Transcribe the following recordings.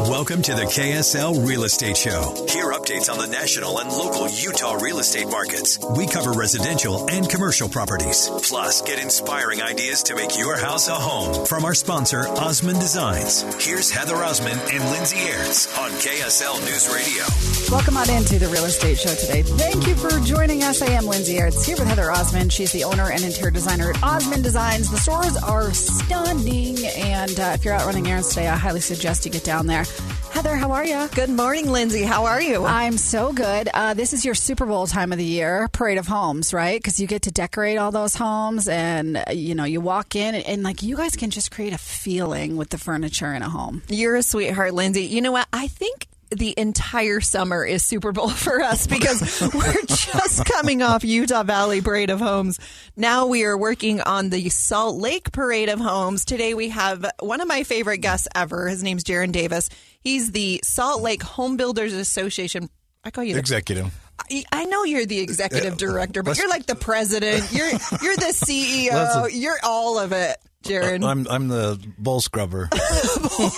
Welcome to the KSL Real Estate Show. Hear updates on the national and local Utah real estate markets. We cover residential and commercial properties. Plus, get inspiring ideas to make your house a home from our sponsor, Osmond Designs. Here's Heather Osmond and Lindsay Aerts on KSL News Radio. Welcome on into the Real Estate Show today. Thank you for joining us. I am Lindsay Aerts here with Heather Osmond. She's the owner and interior designer at Osmond Designs. The stores are stunning, and uh, if you're out running errands today, I highly suggest you get down there. Heather, how are you? Good morning, Lindsay. How are you? I'm so good. Uh, this is your Super Bowl time of the year, Parade of Homes, right? Because you get to decorate all those homes, and uh, you know you walk in, and, and like you guys can just create a feeling with the furniture in a home. You're a sweetheart, Lindsay. You know what? I think the entire summer is Super Bowl for us because we're just coming off Utah Valley Parade of Homes. Now we are working on the Salt Lake Parade of Homes. Today we have one of my favorite guests ever. His name's Jaren Davis. He's the Salt Lake Home Builders Association. I call you the executive. I- I know you're the executive uh, director, but you're like the president. You're you're the CEO. You're all of it, Jaren. I'm I'm the bowl scrubber.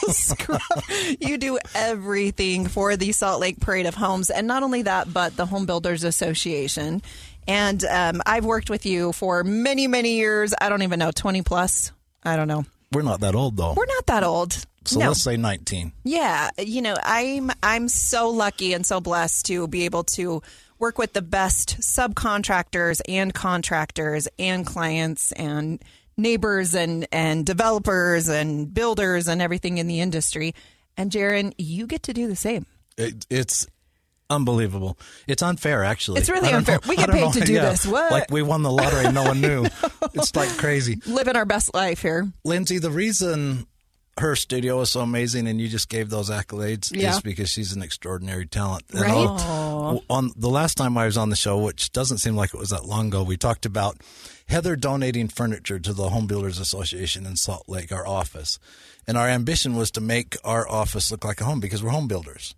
Scrub. You do everything for the Salt Lake Parade of Homes, and not only that, but the Home Builders Association. And um, I've worked with you for many, many years. I don't even know, twenty plus. I don't know. We're not that old though. We're not that old. so no. let's say 19. Yeah, you know, I'm I'm so lucky and so blessed to be able to work with the best subcontractors and contractors and clients and neighbors and and developers and builders and everything in the industry. And Jaren, you get to do the same. It, it's unbelievable. It's unfair, actually. It's really unfair. know- We get paid know- to do yeah, this. What? Like we won the lottery, no one knew. It's like crazy. Living our best life here. Lindsay, the reason her studio is so amazing and you just gave those accolades Yeah. is because she's an extraordinary talent. And Right? I'll- On the last time I was on the show, which doesn't seem like it was that long ago, we talked about Heather donating furniture to the Home Builders Association in Salt Lake, our office. And our ambition was to make our office look like a home because we're home builders.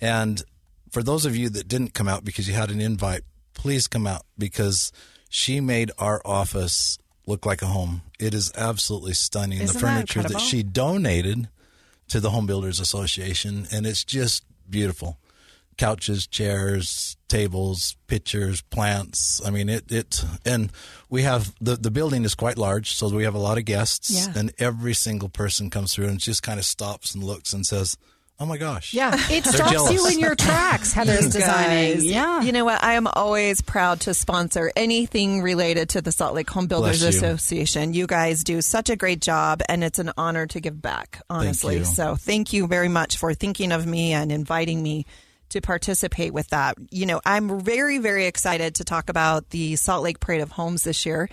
And for those of you that didn't come out because you had an invite, please come out because she made our office look like a home. It is absolutely stunning. Isn't the furniture that, incredible? she donated to the Home Builders Association, and it's just beautiful. Couches, chairs, tables, pictures, plants. I mean, it, it, and we have the, the building is quite large, so we have a lot of guests, Yeah. and every single person comes through and just kind of stops and looks and says, Oh my gosh. Yeah, it stops jealous. you in your tracks. Heather's You designing. guys, Yeah, You know what? I am always proud to sponsor anything related to the Salt Lake Home Builders Bless you. Association. You guys do such a great job, and it's an honor to give back, honestly. you. So thank you very much for thinking of me and inviting me to participate with that. You know, I'm very, very excited to talk about the Salt Lake Parade of Homes this year.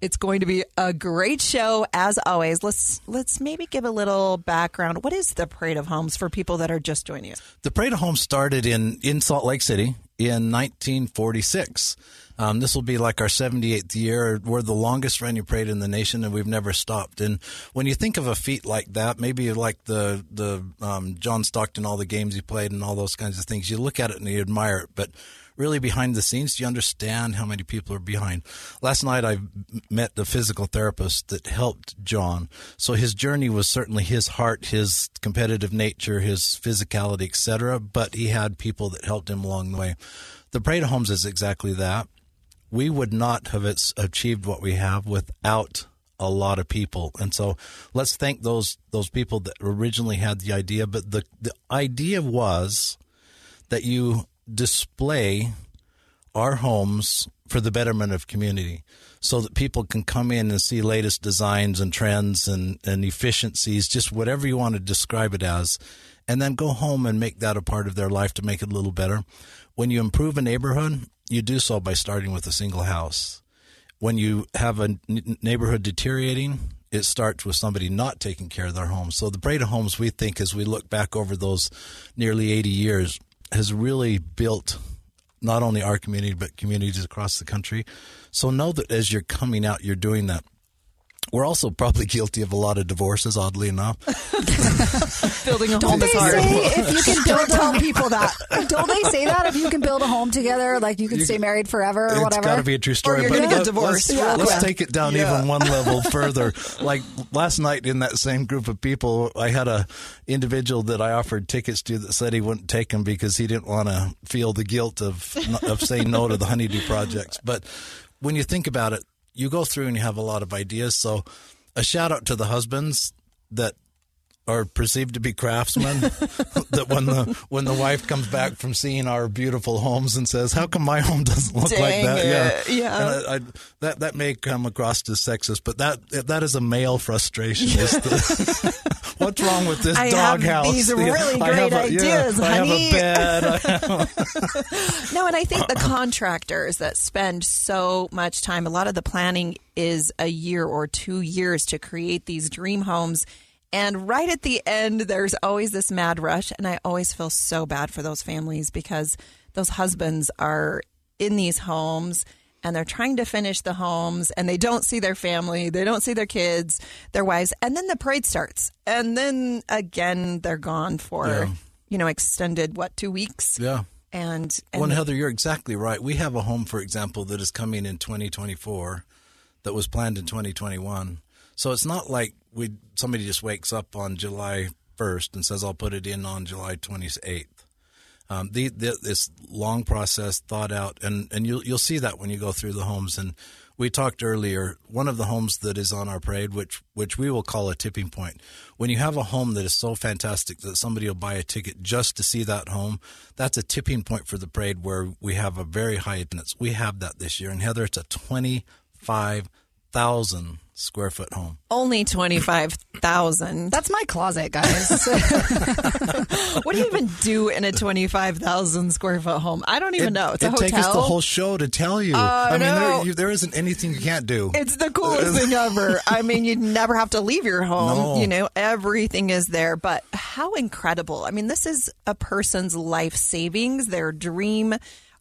It's going to be a great show as always. Let's let's maybe give a little background. What is the Parade of Homes for people that are just joining us? The Parade of Homes started in, in Salt Lake City in 1946. Um, this will be like our 78th year. We're the longest running parade in the nation, and we've never stopped. And when you think of a feat like that, maybe like the the um, John Stockton, all the games he played, and all those kinds of things, you look at it and you admire it. But really, behind the scenes, Do you understand how many people are behind. Last night, I met the physical therapist that helped John. So his journey was certainly his heart, his competitive nature, his physicality, etc. But he had people that helped him along the way. The Parade of Homes is exactly that we would not have achieved what we have without a lot of people. And so let's thank those those people that originally had the idea. But the the idea was that you display our homes for the betterment of community so that people can come in and see latest designs and trends and, and efficiencies, just whatever you want to describe it as, and then go home and make that a part of their life to make it a little better. When you improve a neighborhood, you do so by starting with a single house. When you have a neighborhood deteriorating, it starts with somebody not taking care of their home. So the of Homes, we think, as we look back over those nearly 80 years, has really built not only our community, but communities across the country. So know that as you're coming out, you're doing that. We're also probably guilty of a lot of divorces, oddly enough. Building a Don't home they is hard. say if you can build Don't tell people that. Don't they say that if you can build a home together, like you can You- stay married forever or It's whatever? got to be a true story. you're but gonna get let- divorced Let's, real let's quick. take it down Yeah. even one level further. Like last night in that same group of people, I had a individual that I offered tickets to that said he wouldn't take them because he didn't want to feel the guilt of of saying no to the honeydew projects. But when you think about it, you go through and you have a lot of ideas. So a shout out to the husbands that are perceived to be craftsmen that when the when the wife comes back from seeing our beautiful homes and says how come my home doesn't look like that it, yeah. And I, I, that that may come across as sexist but that that is a male frustration is the, what's wrong with this I have doghouse these really I great a- yeah, ideas, have honey. a bed I have- No, and I think the contractors that spend so much time, a lot of the planning is a year or two years to create these dream homes. And right at the end, there's always this mad rush. And I always feel so bad for those families because those husbands are in these homes and they're trying to finish the homes and they don't see their family, they don't see their kids, their wives. And then the parade starts. And then again, they're gone for, Yeah. you know, extended, what, two weeks? yeah And, and Well, and Heather, you're exactly right. We have a home, for example, that is coming in 2024 that was planned in 2021. So it's not like we somebody just wakes up on July 1st and says, "I'll put it in on July 28th." Um, the, the, this long process, thought out, and, and you'll you'll see that when you go through the homes. And we talked earlier. One of the homes that is on our parade, which which we will call a tipping point, when you have a home that is so fantastic that somebody will buy a ticket just to see that home, that's a tipping point for the parade where we have a very high attendance. We have that this year, and Heather, it's a twenty five thousand square foot home. only 25,000. That's my closet, guys. What do you even do in a 25,000 square foot home? I don't even know. It's a it takes us the whole show to tell you. I I mean, know. there, you, there isn't anything you can't do. It's the coolest thing ever. I mean, you'd never have to leave your home. No. You know, everything is there. But how incredible. I mean, this is a person's life savings, their dream.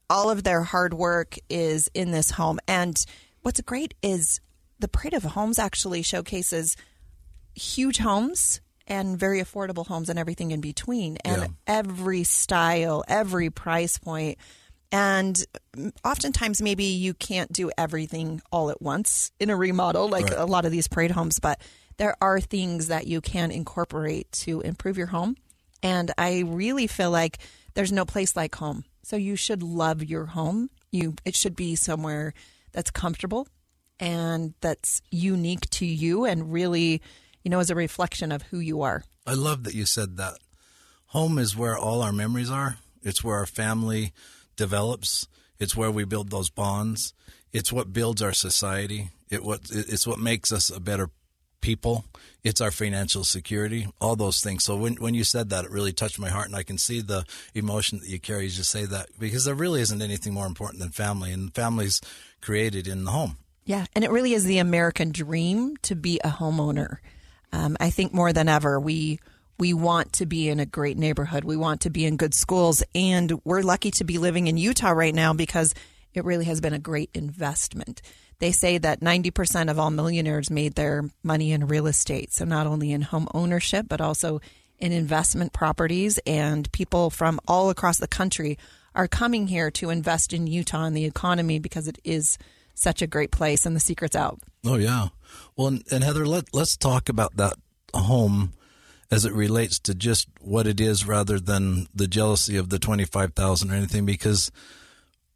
All of their hard work is in this home. And what's great is the Parade of Homes actually showcases huge homes and very affordable homes and everything in between and Yeah. every style every price point. and oftentimes maybe you can't do everything all at once in a remodel like Right. a lot of these parade homes but there are things that you can incorporate to improve your home and i really feel like there's no place like home so you should love your home you it should be somewhere that's comfortable and that's unique to you and really, you know, is a reflection of who you are. I love that you said that. Home is where all our memories are. It's where our family develops. It's where we build those bonds. It's what builds our society. It what it's what makes us a better people. It's our financial security. All those things. So when when you said that, it really touched my heart, and I can see the emotion that you carry as you say that because there really isn't anything more important than family, and families created in the home. Yeah, and it really is the American dream to be a homeowner. Um, I think more than ever, we we want to be in a great neighborhood. We want to be in good schools, and we're lucky to be living in Utah right now because it really has been a great investment. They say that 90% of all millionaires made their money in real estate. So, not only in home ownership, but also in investment properties. And people from all across the country are coming here to invest in Utah and the economy because it is such a great place and the secret's out. Oh yeah. Well, and, Heather, let let's talk about that home as it relates to just what it is, rather than the jealousy of the twenty five thousand or anything. Because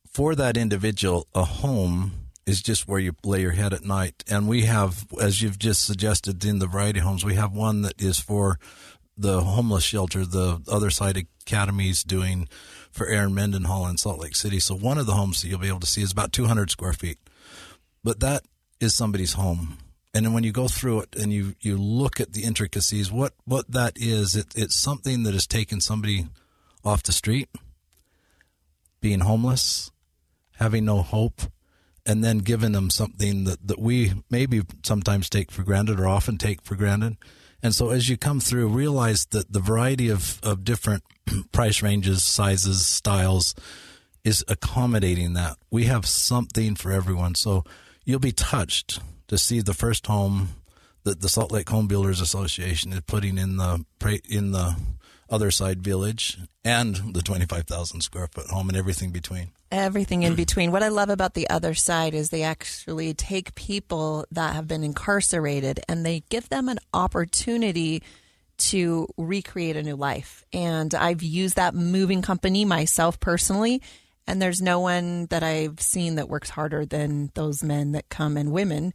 for that individual, a home is just where you lay your head at night. And we have, as you've just suggested in the variety homes, we have one that is for the homeless shelter. The other side academies doing for Erin Mendenhall in Salt Lake City. So one of the homes that you'll be able to see is about 200 square feet but that is somebody's home. And then when you go through it and you, you look at the intricacies, what, what that is, it, it's something that has taken somebody off the street, being homeless, having no hope, and then giving them something that, that we maybe sometimes take for granted or often take for granted. And so as you come through, realize that the variety of, of different price ranges, sizes, styles is accommodating that. We have something for everyone. So you'll be touched to see the first home that the Salt Lake Home Builders Association is putting in the in the other side village and the 25,000 square foot home and everything between. Everything in between. What I love about the other side is they actually take people that have been incarcerated and they give them an opportunity to recreate a new life. And I've used that moving company myself personally. And there's no one that I've seen that works harder than those men that come and women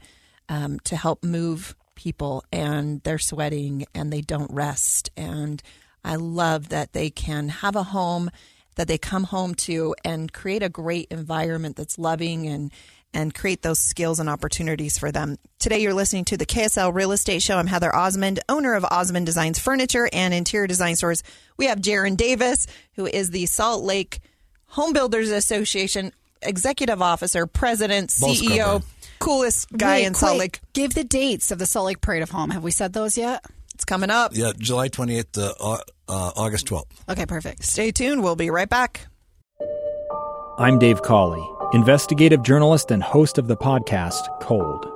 um, to help move people. And they're sweating and they don't rest. And I love that they can have a home that they come home to and create a great environment that's loving and and create those skills and opportunities for them. Today, you're listening to the KSL Real Estate Show. I'm Heather Osmond, owner of Osmond Designs Furniture and Interior Design Stores. We have Jaren Davis, who is the Salt Lake Home Builders Association executive officer, president, CEO, coolest guy Wait, in Salt Lake. Give the dates of the Salt Lake Parade of Home. Have we said those yet? It's coming up. Yeah, July 28th to uh, uh, August 12th. Okay, perfect. Stay tuned. We'll be right back. I'm Dave Cawley, investigative journalist and host of the podcast Cold.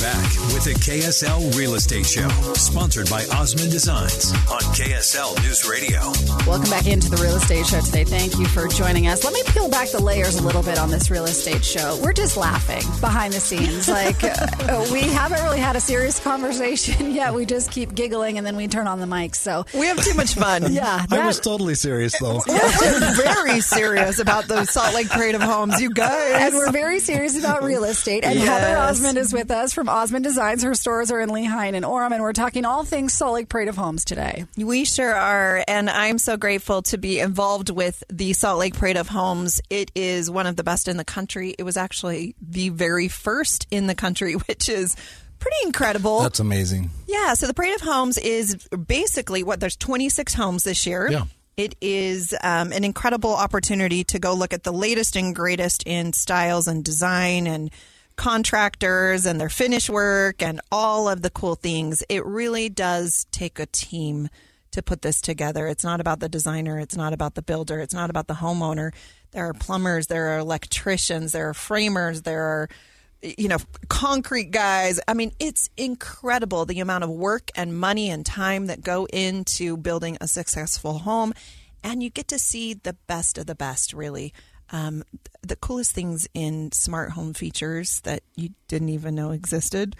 We're back with the KSL Real Estate Show, sponsored by Osmond Designs on KSL News Radio. Welcome back into the real estate show today. Thank you for joining us. Let me peel back the layers a little bit on this real estate show. We're just laughing behind the scenes. Like, uh, we haven't really had a serious conversation yet. We just keep giggling and then we turn on the mic. So, We have too much fun. yeah. I was totally serious, though. We're very serious about the Salt Lake Parade of Homes, you guys. and we're very serious about real estate. And Heather Yes. Osmond is with us from Osmond Designs. Her stores are in Lehi and Orem, and we're talking all things Salt Lake Parade of Homes today. We sure are. And I'm so grateful to be involved with the Salt Lake Parade of Homes. It is one of the best in the country. It was actually the very first in the country, which is pretty incredible. That's amazing. Yeah, so the Parade of Homes is basically what there's 26 homes this year. Yeah. It is um, an incredible opportunity to go look at the latest and greatest in styles and design and contractors and their finish work and all of the cool things. It really does take a team to put this together. It's not about the designer, it's not about the builder, it's not about the homeowner. There are plumbers, there are electricians, there are framers, there are you know, concrete guys. I mean, it's incredible the amount of work and money and time that go into building a successful home. And you get to see the best of the best, really. Um, the coolest things in smart home features that you didn't even know existed.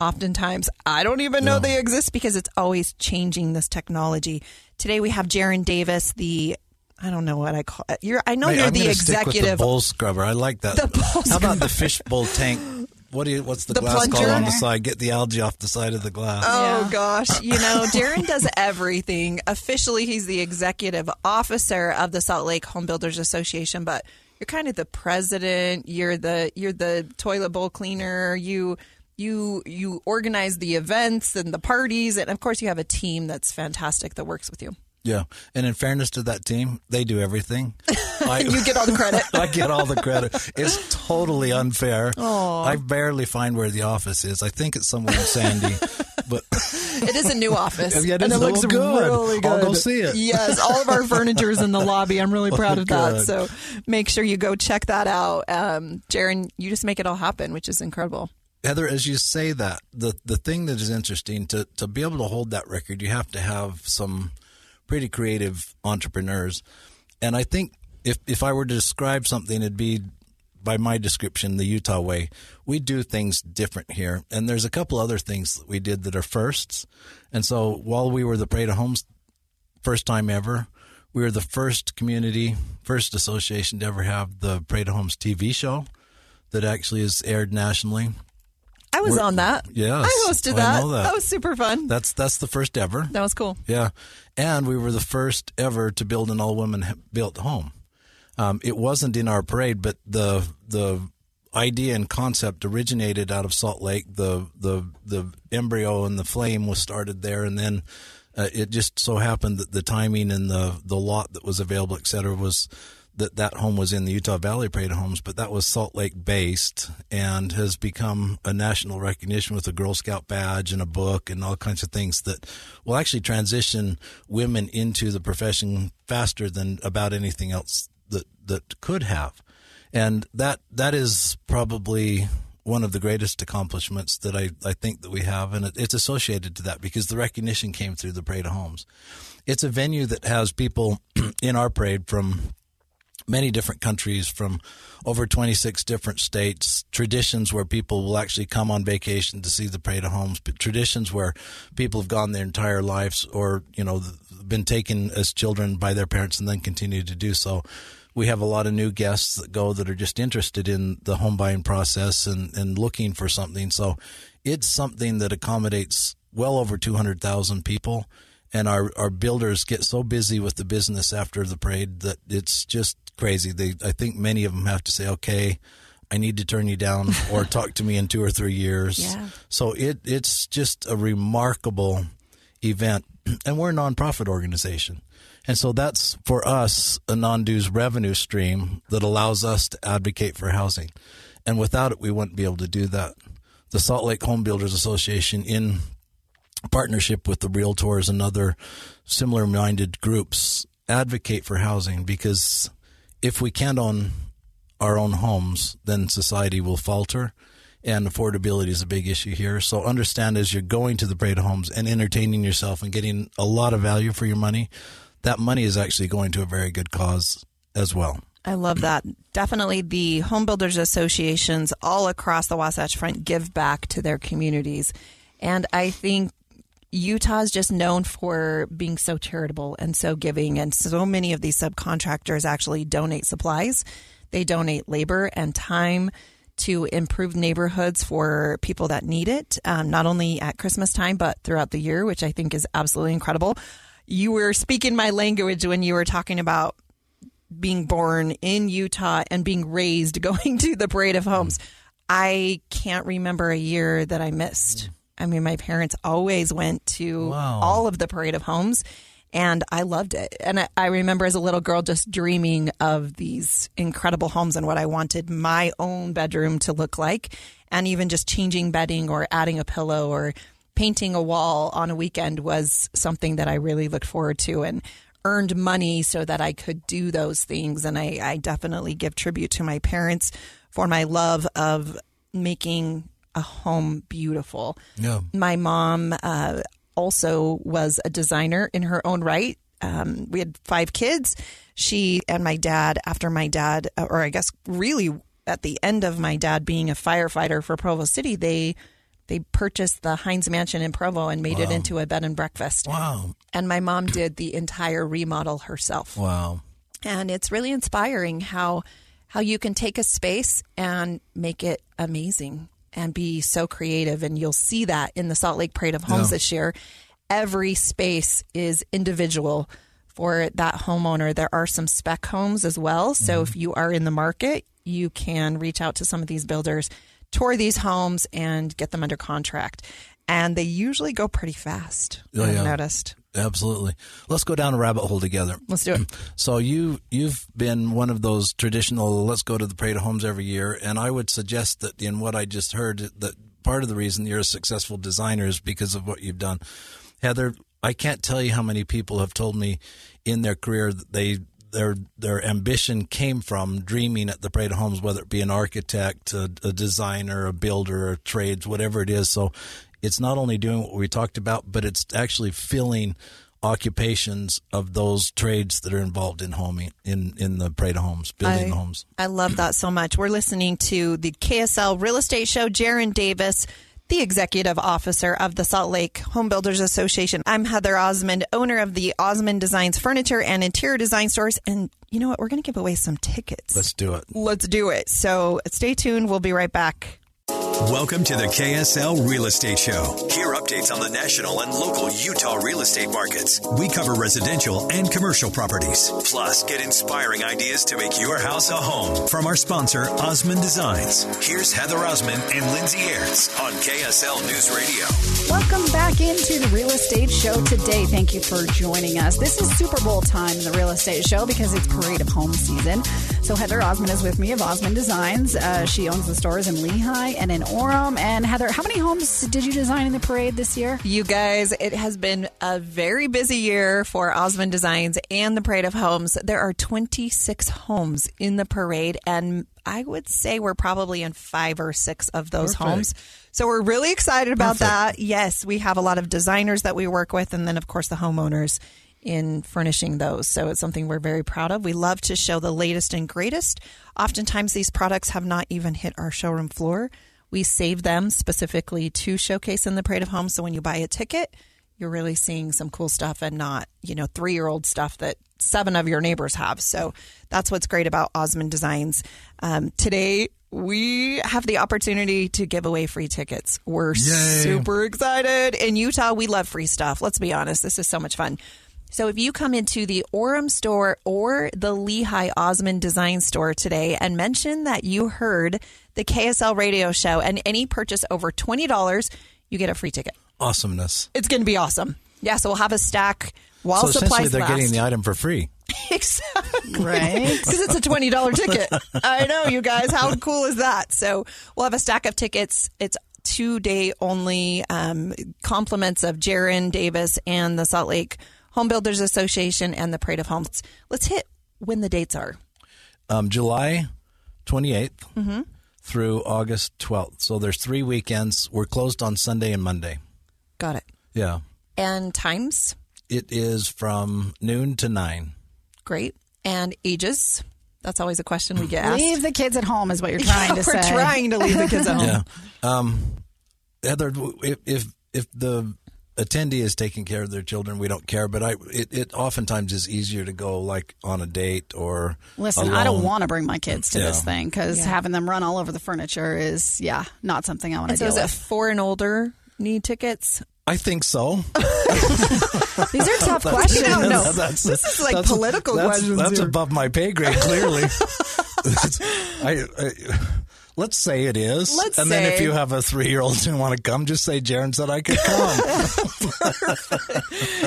Oftentimes, I don't even know they exist because it's always changing this technology. Today, we have Jaren Davis, the I don't know what I call it. You're, I know Hey, you're I'm the gonna stick with executive. the bowl scrubber. I like that. The bowl How about the fishbowl tank? What do you? What's the, The glass called on the side? Get the algae off the side of the glass. Oh gosh, you know, Darren does everything. Officially, he's the executive officer of the Salt Lake Home Builders Association, but you're kind of the president. You're the you're the toilet bowl cleaner. You you you organize the events and the parties, and of course, you have a team that's fantastic that works with you. Yeah, and in fairness to that team, they do everything. I, You get all the credit. I get all the credit. It's totally unfair. I barely find where the office is. I think it's somewhere in Sandy, but It is a new office, Yeah, it and is. it looks Oh, good. really good. I'll go see it. Yes, all of our furniture is in the lobby. I'm really proud of that. Good. So make sure you go check that out. Um, Jaren, you just make it all happen, which is incredible. Heather, as you say that, the the thing that is interesting to to be able to hold that record, you have to have some pretty creative entrepreneurs, and I think if if I were to describe something, it'd be by my description, the Utah way. We do things different here, and there's a couple other things that we did that are firsts. And so while we were the Parade of Homes first time ever, we were the first community, first association to ever have the Parade of Homes TV show that actually is aired nationally. I was We're- on that. Yes, I hosted I that. that. was super fun. That's that's the first ever. That was cool. Yeah, and we were the first ever to build an all-women built home. Um, it wasn't in our parade, but the the idea and concept originated out of Salt Lake. The the the embryo and the flame was started there, and then uh, it just so happened that the timing and the the lot that was available, et cetera, was that that home was in the Utah Valley Parade Homes, but that was Salt Lake based and has become a national recognition with a Girl Scout badge and a book and all kinds of things that will actually transition women into the profession faster than about anything else that that could have. And that that is probably one of the greatest accomplishments that I, I think that we have, and it, it's associated to that because the recognition came through the Parade of Homes. It's a venue that has people in our parade from many different countries from over 26 different states traditions where people will actually come on vacation to see the parade of homes traditions where people have gone their entire lives or you know been taken as children by their parents and then continue to do so. We have a lot of new guests that go that are just interested in the home buying process and, and looking for something. So it's something that accommodates well over 200,000 people and our, our builders get so busy with the business after the parade that it's just crazy. They, I think many of them have to say, okay, I need to turn you down or talk to me in two or three years. Yeah. So it, it's just a remarkable event. And we're a nonprofit organization. And so that's for us a non dues revenue stream that allows us to advocate for housing. And without it, we wouldn't be able to do that. The Salt Lake Home Builders Association, in partnership with the realtors and other similar minded groups, advocate for housing because if we can't own our own homes, then society will falter. And affordability is a big issue here. So understand as you're going to the of Homes and entertaining yourself and getting a lot of value for your money, that money is actually going to a very good cause as well. I love that. Definitely the home builders associations all across the Wasatch Front give back to their communities. And I think Utah is just known for being so charitable and so giving. And so many of these subcontractors actually donate supplies, they donate labor and time to improve neighborhoods for people that need it, um, not only at Christmas time, but throughout the year, which I think is absolutely incredible. You were speaking my language when you were talking about being born in Utah and being raised going to the Parade of Homes. I can't remember a year that I missed. I mean, my parents always went to Wow. all of the Parade of Homes, and I loved it. And I, I remember as a little girl just dreaming of these incredible homes and what I wanted my own bedroom to look like, and even just changing bedding or adding a pillow or painting a wall on a weekend was something that I really looked forward to and earned money so that I could do those things. And I, I definitely give tribute to my parents for my love of making a home beautiful. Yeah. My mom uh, also was a designer in her own right. Um, we had five kids. She and my dad, after my dad, uh, or I guess really at the end of my dad being a firefighter for Provo City, they they purchased the Hines Mansion in Provo and made it into a bed and breakfast. Wow. And my mom did the entire remodel herself Wow. and it's really inspiring how how you can take a space and make it amazing and be so creative and you'll see that in the Salt Lake Parade of Homes Yeah. this year every space is individual for that homeowner there are some spec homes as well so Mm-hmm. if you are in the market you can reach out to some of these builders tour these homes and get them under contract and they usually go pretty fast Oh, I've yeah. noticed Absolutely. Let's go down a rabbit hole together. let's do it So you you've been one of those traditional let's go to the parade of homes every year, and I would suggest that in what I just heard that part of the reason you're a successful designer is because of what you've done. Heather, I can't tell you how many people have told me in their career that they their their ambition came from dreaming at the Parade of Homes, whether it be an architect, a, a designer, a builder, a trades, whatever it is. So it's not only doing what we talked about, but it's actually filling occupations of those trades that are involved in homing in in the Parade of Homes, building I, homes. I love that so much. We're listening to the KSL Real Estate Show. Jaren Davis, the executive officer of the Salt Lake Home Builders Association. I'm Heather Osmond, owner of the Osmond Designs Furniture and Interior Design Stores. And you know what? We're going to give away some tickets. Let's do it. Let's do it. So stay tuned. We'll be right back. Welcome to the KSL Real Estate Show. Hear updates on the national and local Utah real estate markets. We cover residential and commercial properties. Plus, get inspiring ideas to make your house a home from our sponsor, Osmond Designs. Here's Heather Osmond and Lindsay Aerts on KSL News Radio. Welcome back into the Real Estate Show today. Thank you for joining us. This is Super Bowl time in the Real Estate Show because it's Parade of Home season. So Heather Osmond is with me of Osmond Designs. Uh, she owns the stores in Lehi and in Orem. And Heather, how many homes did you design in the parade this year? You guys, it has been a very busy year for Osmond Designs and the Parade of Homes. There are 26 homes in the parade, and I would say we're probably in five or six of those Perfect. homes. So we're really excited about Perfect. that. Yes, we have a lot of designers that we work with, and then, of course, the homeowners in furnishing those. So it's something we're very proud of. We love to show the latest and greatest. Oftentimes, these products have not even hit our showroom floor. We save them specifically to showcase in the Parade of Homes. So when you buy a ticket, you're really seeing some cool stuff and not, you know, three year old stuff that seven of your neighbors have. So that's what's great about Osmond Designs. Um, today, we have the opportunity to give away free tickets. We're super excited. In Utah, we love free stuff. Let's be honest. This is so much fun. So if you come into the Orem store or the Lehi Osmond Design store today and mention that you heard the KSL radio show and any purchase over $20, you get a free ticket. Awesomeness. It's going to be awesome. Yeah, so we'll have a stack while so essentially, supplies they're last. getting the item for free. exactly. Right. Because it's a $20 ticket. I know, you guys. How cool is that? So we'll have a stack of tickets. It's two day only um, compliments of Jaren Davis and the Salt Lake Home Builders Association and the Parade of Homes. Let's hit when the dates are. Um, July 28th Mm-hmm. through August 12th. So there's three weekends. We're closed on Sunday and Monday. Got it. Yeah. And times? It is from noon to nine. Great. And ages? That's always a question we get asked. Leave the kids at home is what you're trying to We're say. trying to leave the kids at home. Yeah. Um, Heather, if, if if the attendee is taking care of their children, we don't care. But I, it, it oftentimes is easier to go like on a date or. Listen, I don't want to bring my kids to this thing because having them run all over the furniture is, yeah, not something I want to And so deal is it with. four and older need tickets? I think so. These are tough questions. don't know. That's- This is like that's- political that's, questions That's here. above my pay grade, clearly. I, I, let's say it is. Let's and then if you have a three year old and want to come, just say Jaren said I could come.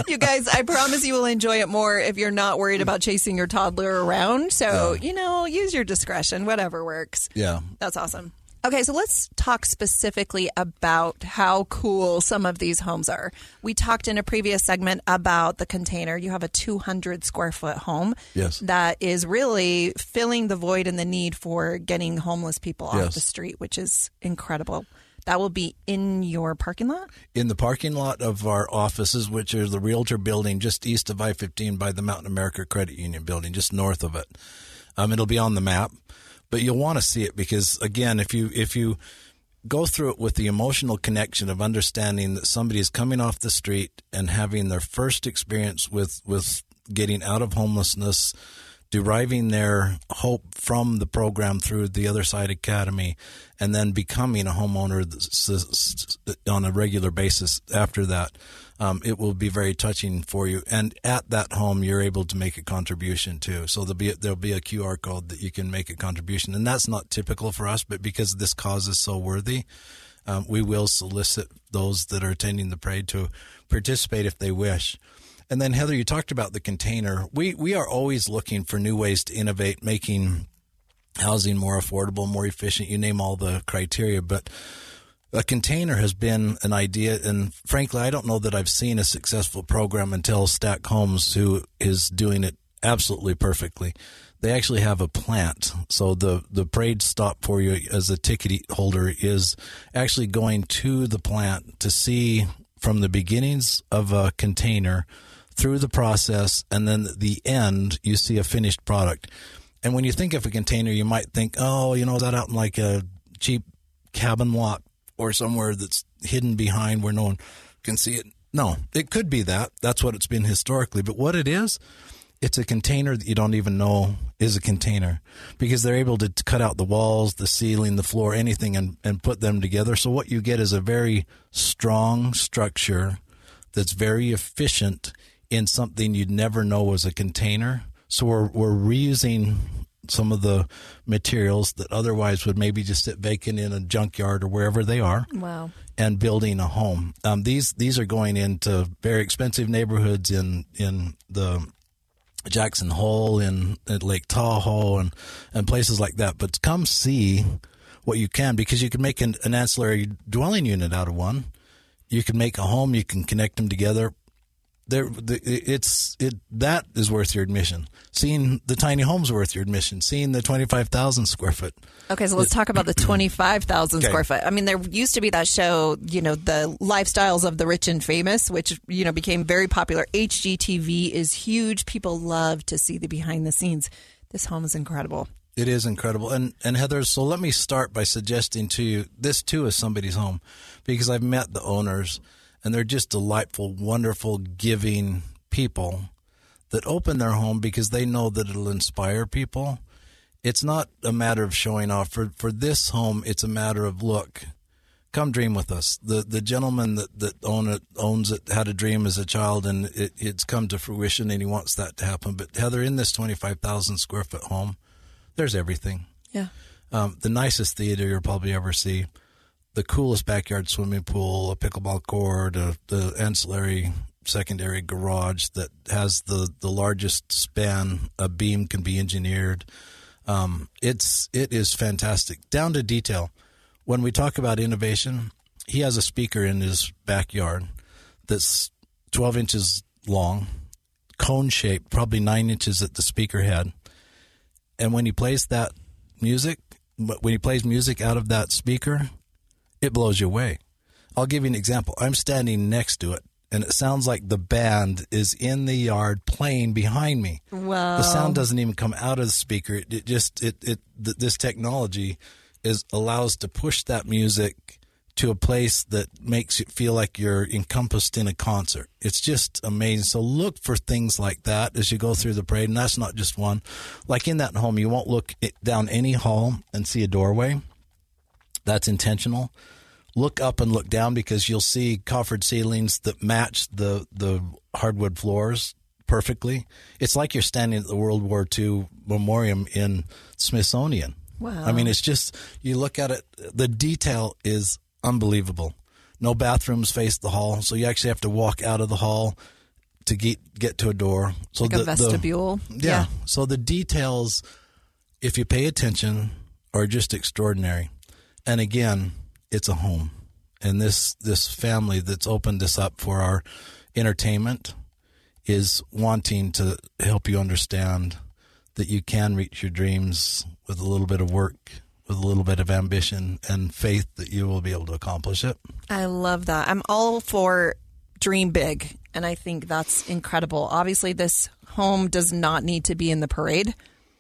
you guys, I promise you will enjoy it more if you're not worried about chasing your toddler around. So, you know, use your discretion, whatever works. yeah. That's awesome. Okay, so let's talk specifically about how cool some of these homes are. We talked in a previous segment about the container. You have a 200 square foot home Yes. that is really filling the void and the need for getting homeless people off Yes. the street, which is incredible. That will be in your parking lot. in the parking lot of our offices, which are the Realtor building just east of I 15 by the Mountain America Credit Union building, just north of it. Um, it'll be on the map, but you'll want to see it because, again, if you if you go through it with the emotional connection of understanding that somebody is coming off the street and having their first experience with with getting out of homelessness deriving their hope from the program through the Other Side Academy, and then becoming a homeowner on a regular basis after that. Um, it will be very touching for you, and at that home, you're able to make a contribution too. So there'll be there'll be a QR code that you can make a contribution, and that's not typical for us, but because this cause is so worthy, um, we will solicit those that are attending the parade to participate if they wish. And then Heather, you talked about the container. We we are always looking for new ways to innovate, making housing more affordable, more efficient. You name all the criteria, but a container has been an idea, and frankly, I don't know that I've seen a successful program until Stack Homes, who is doing it absolutely perfectly. They actually have a plant, so the the parade stop for you as a ticket holder is actually going to the plant to see from the beginnings of a container through the process, and then the end. You see a finished product. And when you think of a container, you might think, oh, you know, is that out in like a cheap cabin lot or somewhere that's hidden behind where no one can see it. No, it could be that. That's what it's been historically. But what it is, it's a container that you don't even know is a container because they're able to cut out the walls, the ceiling, the floor, anything and, and put them together. So what you get is a very strong structure that's very efficient in something you'd never know was a container. So we're, we're reusing some of the materials that otherwise would maybe just sit vacant in a junkyard or wherever they are. Wow. And building a home. Um, these these are going into very expensive neighborhoods in in the Jackson Hole in at Lake Tahoe and and places like that. But come see what you can because you can make an, an ancillary dwelling unit out of one. You can make a home. You can connect them together there it's it that is worth your admission. Seeing the tiny homes worth your admission. Seeing the twenty five thousand square foot. Okay, so let's talk about the twenty five thousand okay. square foot. I mean, there used to be that show, you know, the lifestyles of the rich and famous, which you know became very popular. HGTV is huge. People love to see the behind the scenes. This home is incredible. It is incredible. And and Heather, so let me start by suggesting to you this too is somebody's home because I've met the owners and they're just delightful, wonderful, giving people that open their home because they know that it'll inspire people. It's not a matter of showing off. For for this home, it's a matter of look, come dream with us. The the gentleman that, that own it owns it had a dream as a child and it, it's come to fruition and he wants that to happen. But Heather, in this twenty five thousand square foot home, there's everything. Yeah. Um, the nicest theater you'll probably ever see the coolest backyard swimming pool, a pickleball court, a, the ancillary secondary garage that has the, the largest span a beam can be engineered. Um, it's it is fantastic down to detail. When we talk about innovation, he has a speaker in his backyard that's 12 inches long, cone shaped, probably nine inches at the speaker head. And when he plays that music, when he plays music out of that speaker, it blows you away. I'll give you an example. I'm standing next to it, and it sounds like the band is in the yard playing behind me. Wow. The sound doesn't even come out of the speaker. It, it just it it th- this technology is allows to push that music to a place that makes it feel like you're encompassed in a concert. It's just amazing. So look for things like that as you go through the parade, and that's not just one. Like in that home, you won't look down any hall and see a doorway. That's intentional. Look up and look down because you'll see coffered ceilings that match the the hardwood floors perfectly. It's like you're standing at the World War II memoriam in Smithsonian. Wow. I mean, it's just you look at it. The detail is unbelievable. No bathrooms face the hall, so you actually have to walk out of the hall to get get to a door. So like the, a vestibule. The, yeah. yeah. So the details, if you pay attention, are just extraordinary. And again, it's a home. And this this family that's opened this up for our entertainment is wanting to help you understand that you can reach your dreams with a little bit of work, with a little bit of ambition and faith that you will be able to accomplish it. I love that. I'm all for dream big, and I think that's incredible. Obviously, this home does not need to be in the parade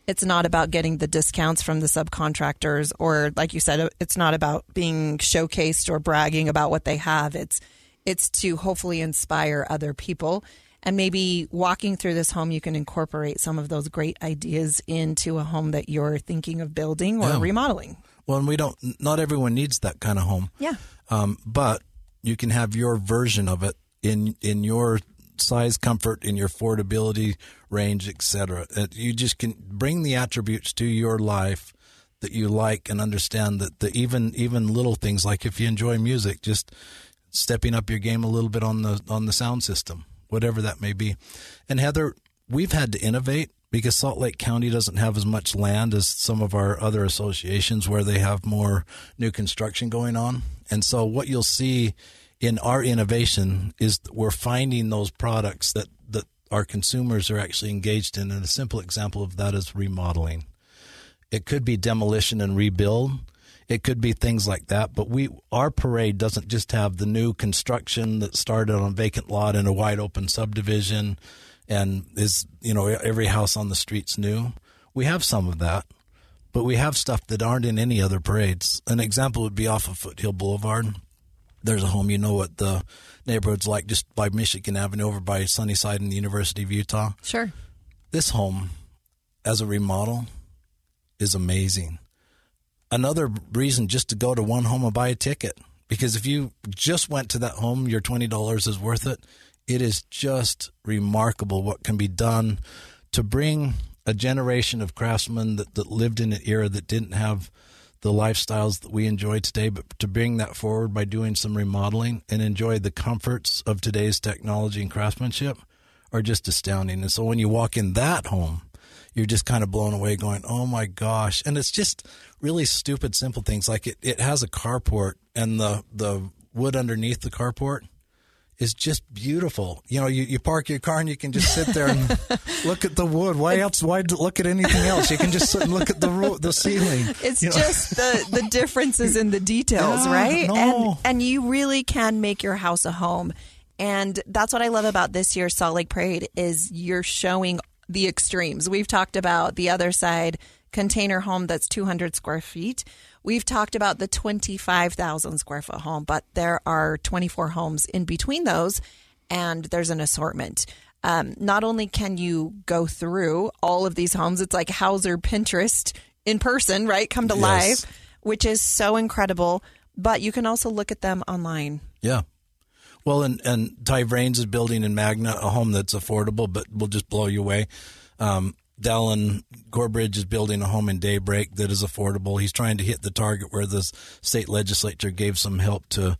it's not about getting the discounts from the subcontractors or like you said it's not about being showcased or bragging about what they have. It's it's to hopefully inspire other people. And maybe walking through this home you can incorporate some of those great ideas into a home that you're thinking of building or yeah. remodeling. Well and we don't not everyone needs that kind of home. Yeah. Um, but you can have your version of it in in your size, comfort, in your affordability range, etc. You just can bring the attributes to your life that you like and understand that the even even little things like if you enjoy music, just stepping up your game a little bit on the on the sound system, whatever that may be. And Heather, we've had to innovate because Salt Lake County doesn't have as much land as some of our other associations where they have more new construction going on. And so what you'll see in our innovation is we're finding those products that that our consumers are actually engaged in. And a simple example of that is remodeling. It could be demolition and rebuild. It could be things like that, but we our parade doesn't just have the new construction that started on a vacant lot in a wide open subdivision and is, you know, every house on the street's new. We have some of that, but we have stuff that aren't in any other parades. An example would be off of Foothill Boulevard. There's a home, you know what the neighborhood's like just by Michigan Avenue over by Sunnyside and the University of Utah. Sure. This home, as a remodel, is amazing. Another reason just to go to one home and buy a ticket. Because if you just went to that home, your $20 is worth it. It is just remarkable what can be done to bring a generation of craftsmen that, that lived in an era that didn't have the lifestyles that we enjoy today, but to bring that forward by doing some remodeling and enjoy the comforts of today's technology and craftsmanship are just astounding. And so when you walk in that home, you're just kind of blown away going, oh my gosh. And it's just really stupid, simple things like it, it has a carport and the, the wood underneath the carport is just beautiful. You know, you, you park your car and you can just sit there and look at the wood. Why else? Why look at anything else? You can just sit and look at the ro- the ceiling. It's you know? just the the differences in the details, Yeah, right? no. And and you really can make your house a home. And that's what I love about this year's Salt Lake Parade is you're showing the extremes. We've talked about the other side container home that's 200 square feet. We've talked about the 25,000 square foot home, but there are 24 homes in between those, and there's an assortment. Um, not only can you go through all of these homes, it's like Hauser Pinterest in person, right? Come to Yes. life, which is so incredible. But you can also look at them online. Yeah. Well, and, and Ty Vrains is building in Magna a home that's affordable, but will just blow you away. Um, Dallin Gorbridge is building a home in Daybreak that is affordable. He's trying to hit the target where the state legislature gave some help to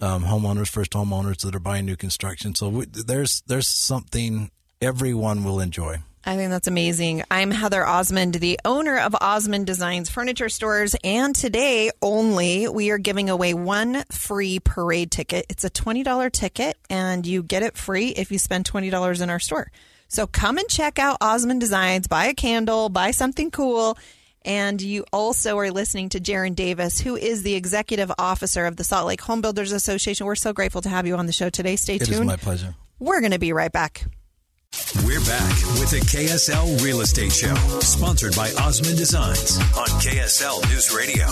um, homeowners, first homeowners that are buying new construction. So we, there's there's something everyone will enjoy. I think that's amazing. I'm Heather Osmond, the owner of Osmond Designs Furniture Stores, and today only we are giving away one free parade ticket. It's a $20 ticket, and you get it free if you spend $20 in our store. So come and check out Osmond Designs, buy a candle, buy something cool. And you also are listening to Jaren Davis, who is the executive officer of the Salt Lake Home Builders Association. We're so grateful to have you on the show today. Stay It tuned. It is my pleasure. We're going to be right back. We're back with the KSL Real Estate Show, sponsored by Osmond Designs on KSL News Radio.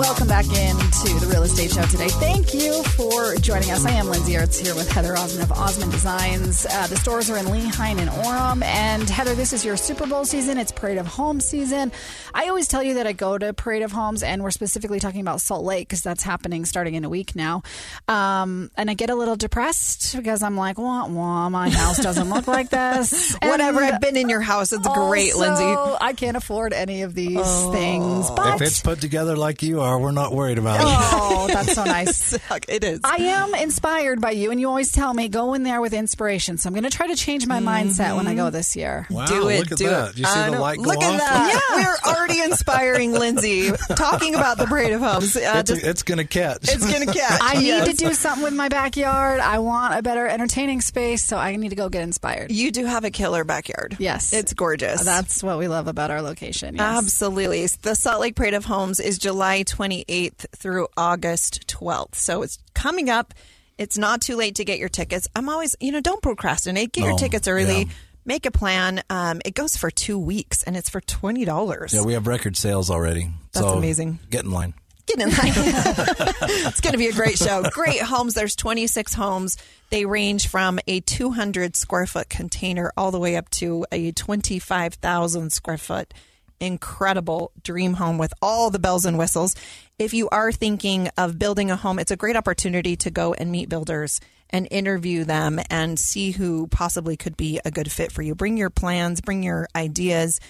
Welcome back into the Real Estate Show today. Thank you for joining us. I am Lindsay Aerts here with Heather Osmond of Osmond Designs. Uh, the stores are in Lehi and Orem. And Heather, this is your Super Bowl season. It's Parade of Homes season. I always tell you that I go to Parade of Homes, and we're specifically talking about Salt Lake because that's happening starting in a week now. Um, and I get a little depressed because I'm like, wah, wah, my house doesn't look like this. Whatever. I've been in your house. It's great, Lindsay. I can't afford any of these things. But if it's put together like you are, we're not worried about it. Oh, that's so nice. it is. I am inspired by you, and you always tell me go in there with inspiration. So I'm going to try to change my mindset when I go this year. Wow, do it. look at do that. it. You see I the know. light go Look at off? that. We're already inspiring Lindsay talking about the Parade of Homes. Uh, It's, just, it's going to catch. it's going to catch. I need to do something with my backyard. I want a better entertaining space, so I need to go get inspired. You do have a killer backyard. Yes. It's gorgeous. That's what we love about our location. Yes. Absolutely. The Salt Lake Parade of Homes is July 28th through August 12th. So it's coming up. It's not too late to get your tickets. I'm always, you know, don't procrastinate. Get your tickets early. yeah. Make a plan. Um, it goes for two weeks and it's for $20. Yeah, we have record sales already. That's so amazing. Get in line. In it's going to be a great show. Great homes. There's 26 homes. They range from a 200 square foot container all the way up to a 25,000 square foot incredible dream home with all the bells and whistles. If you are thinking of building a home, it's a great opportunity to go and meet builders and interview them and see who possibly could be a good fit for you. Bring your plans, bring your ideas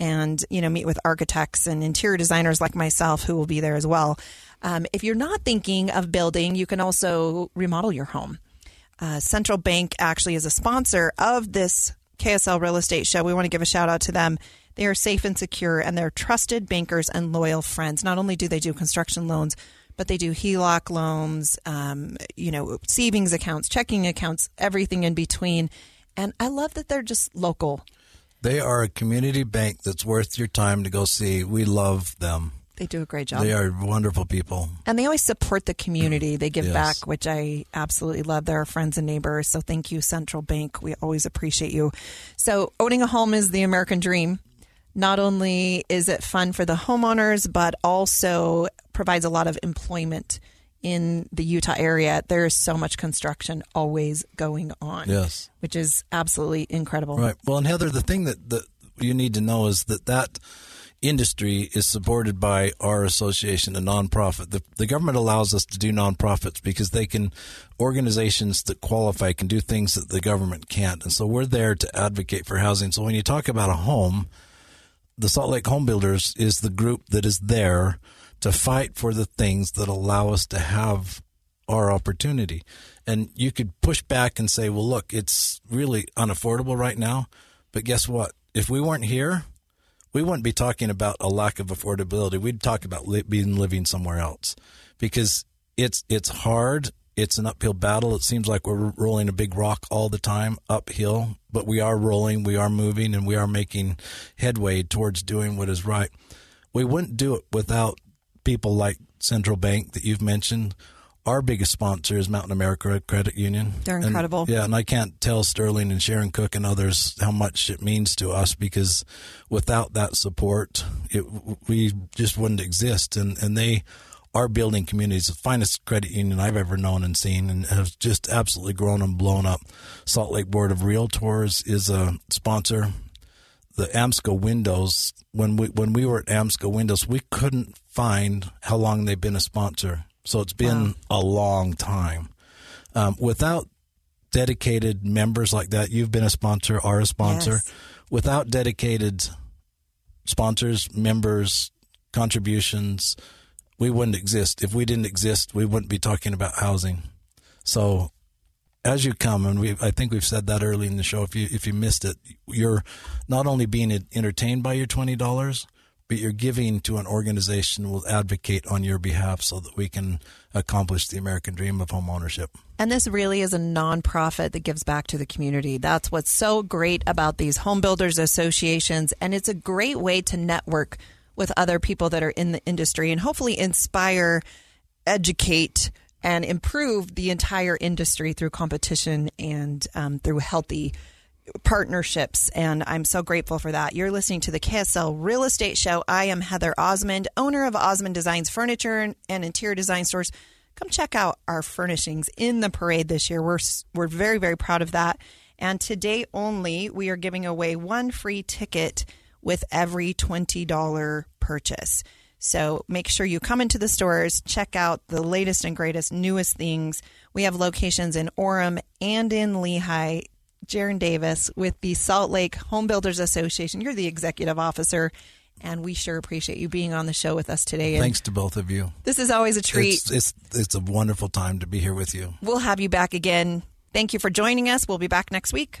and you know meet with architects and interior designers like myself who will be there as well. Um, if you're not thinking of building, you can also remodel your home. Uh, Central Bank actually is a sponsor of this KSL Real Estate Show. We want to give a shout out to them. They are safe and secure, and they're trusted bankers and loyal friends. Not only do they do construction loans, but they do HELOC loans, um, you know, savings accounts, checking accounts, everything in between. And I love that they're just local. They are a community bank that's worth your time to go see. We love them. They do a great job. They are wonderful people. And they always support the community. They give Yes. back, which I absolutely love. They're our friends and neighbors. So thank you, Central Bank. We always appreciate you. So owning a home is the American dream. Not only is it fun for the homeowners, but also provides a lot of employment in the Utah area. There is so much construction always going on. Yes. Which is absolutely incredible. Right. Well, and Heather, the thing that, that you need to know is that that industry is supported by our association, a nonprofit. The, the government allows us to do nonprofits because they can, organizations that qualify can do things that the government can't. And so we're there to advocate for housing. So when you talk about a home, the Salt Lake Home Builders is the group that is there to fight for the things that allow us to have our opportunity. And you could push back and say, well, look, it's really unaffordable right now. But guess what? If we weren't here, we wouldn't be talking about a lack of affordability. We'd talk about li- being living somewhere else because it's it's hard. It's an uphill battle. It seems like we're rolling a big rock all the time uphill, but we are rolling, we are moving, and we are making headway towards doing what is right. We wouldn't do it without people like Central Bank that you've mentioned. Our biggest sponsor is Mountain America Credit Union. They're And- incredible. yeah, and I can't tell Sterling and Sharon Cook and others how much it means to us because without that support, it, we just wouldn't exist. And, and they are building communities, the finest credit union I've ever known and seen, and has just absolutely grown and blown up. Salt Lake Board of Realtors is a sponsor. The AMSCO windows, when we when we were at AMSCO windows, we couldn't find how long they've been a sponsor. So it's been a long time. Um, without dedicated members like that, you've been a sponsor, are a sponsor. Yes. Without dedicated sponsors, members, contributions, we wouldn't exist. If we didn't exist, we wouldn't be talking about housing. So as you come, and we, I think we've said that early in the show. If you if you missed it, you're not only being entertained by your twenty dollars, but you're giving to an organization will advocate on your behalf, so that we can accomplish the American dream of home ownership. And this really is a nonprofit that gives back to the community. That's what's so great about these home builders associations. And it's a great way to network with other people that are in the industry and hopefully inspire, educate, and improve the entire industry through competition and um, through healthy partnerships. And I'm so grateful for that. You're listening to the KSL Real Estate Show. I am Heather Osmond, owner of Osmond Designs Furniture and Interior Design Stores. Come check out our furnishings in the parade this year. We're we're very very proud of that. And today only, we are giving away one free ticket with every twenty dollar purchase. So make sure you come into the stores, check out the latest and greatest, newest things. We have locations in Orem and in Lehi. Jaren Davis with the Salt Lake Home Builders Association. You're the executive officer, and we sure appreciate you being on the show with us today. And Thanks to both of you. This is always a treat. It's, it's it's a wonderful time to be here with you. We'll have you back again. Thank you for joining us. We'll be back next week.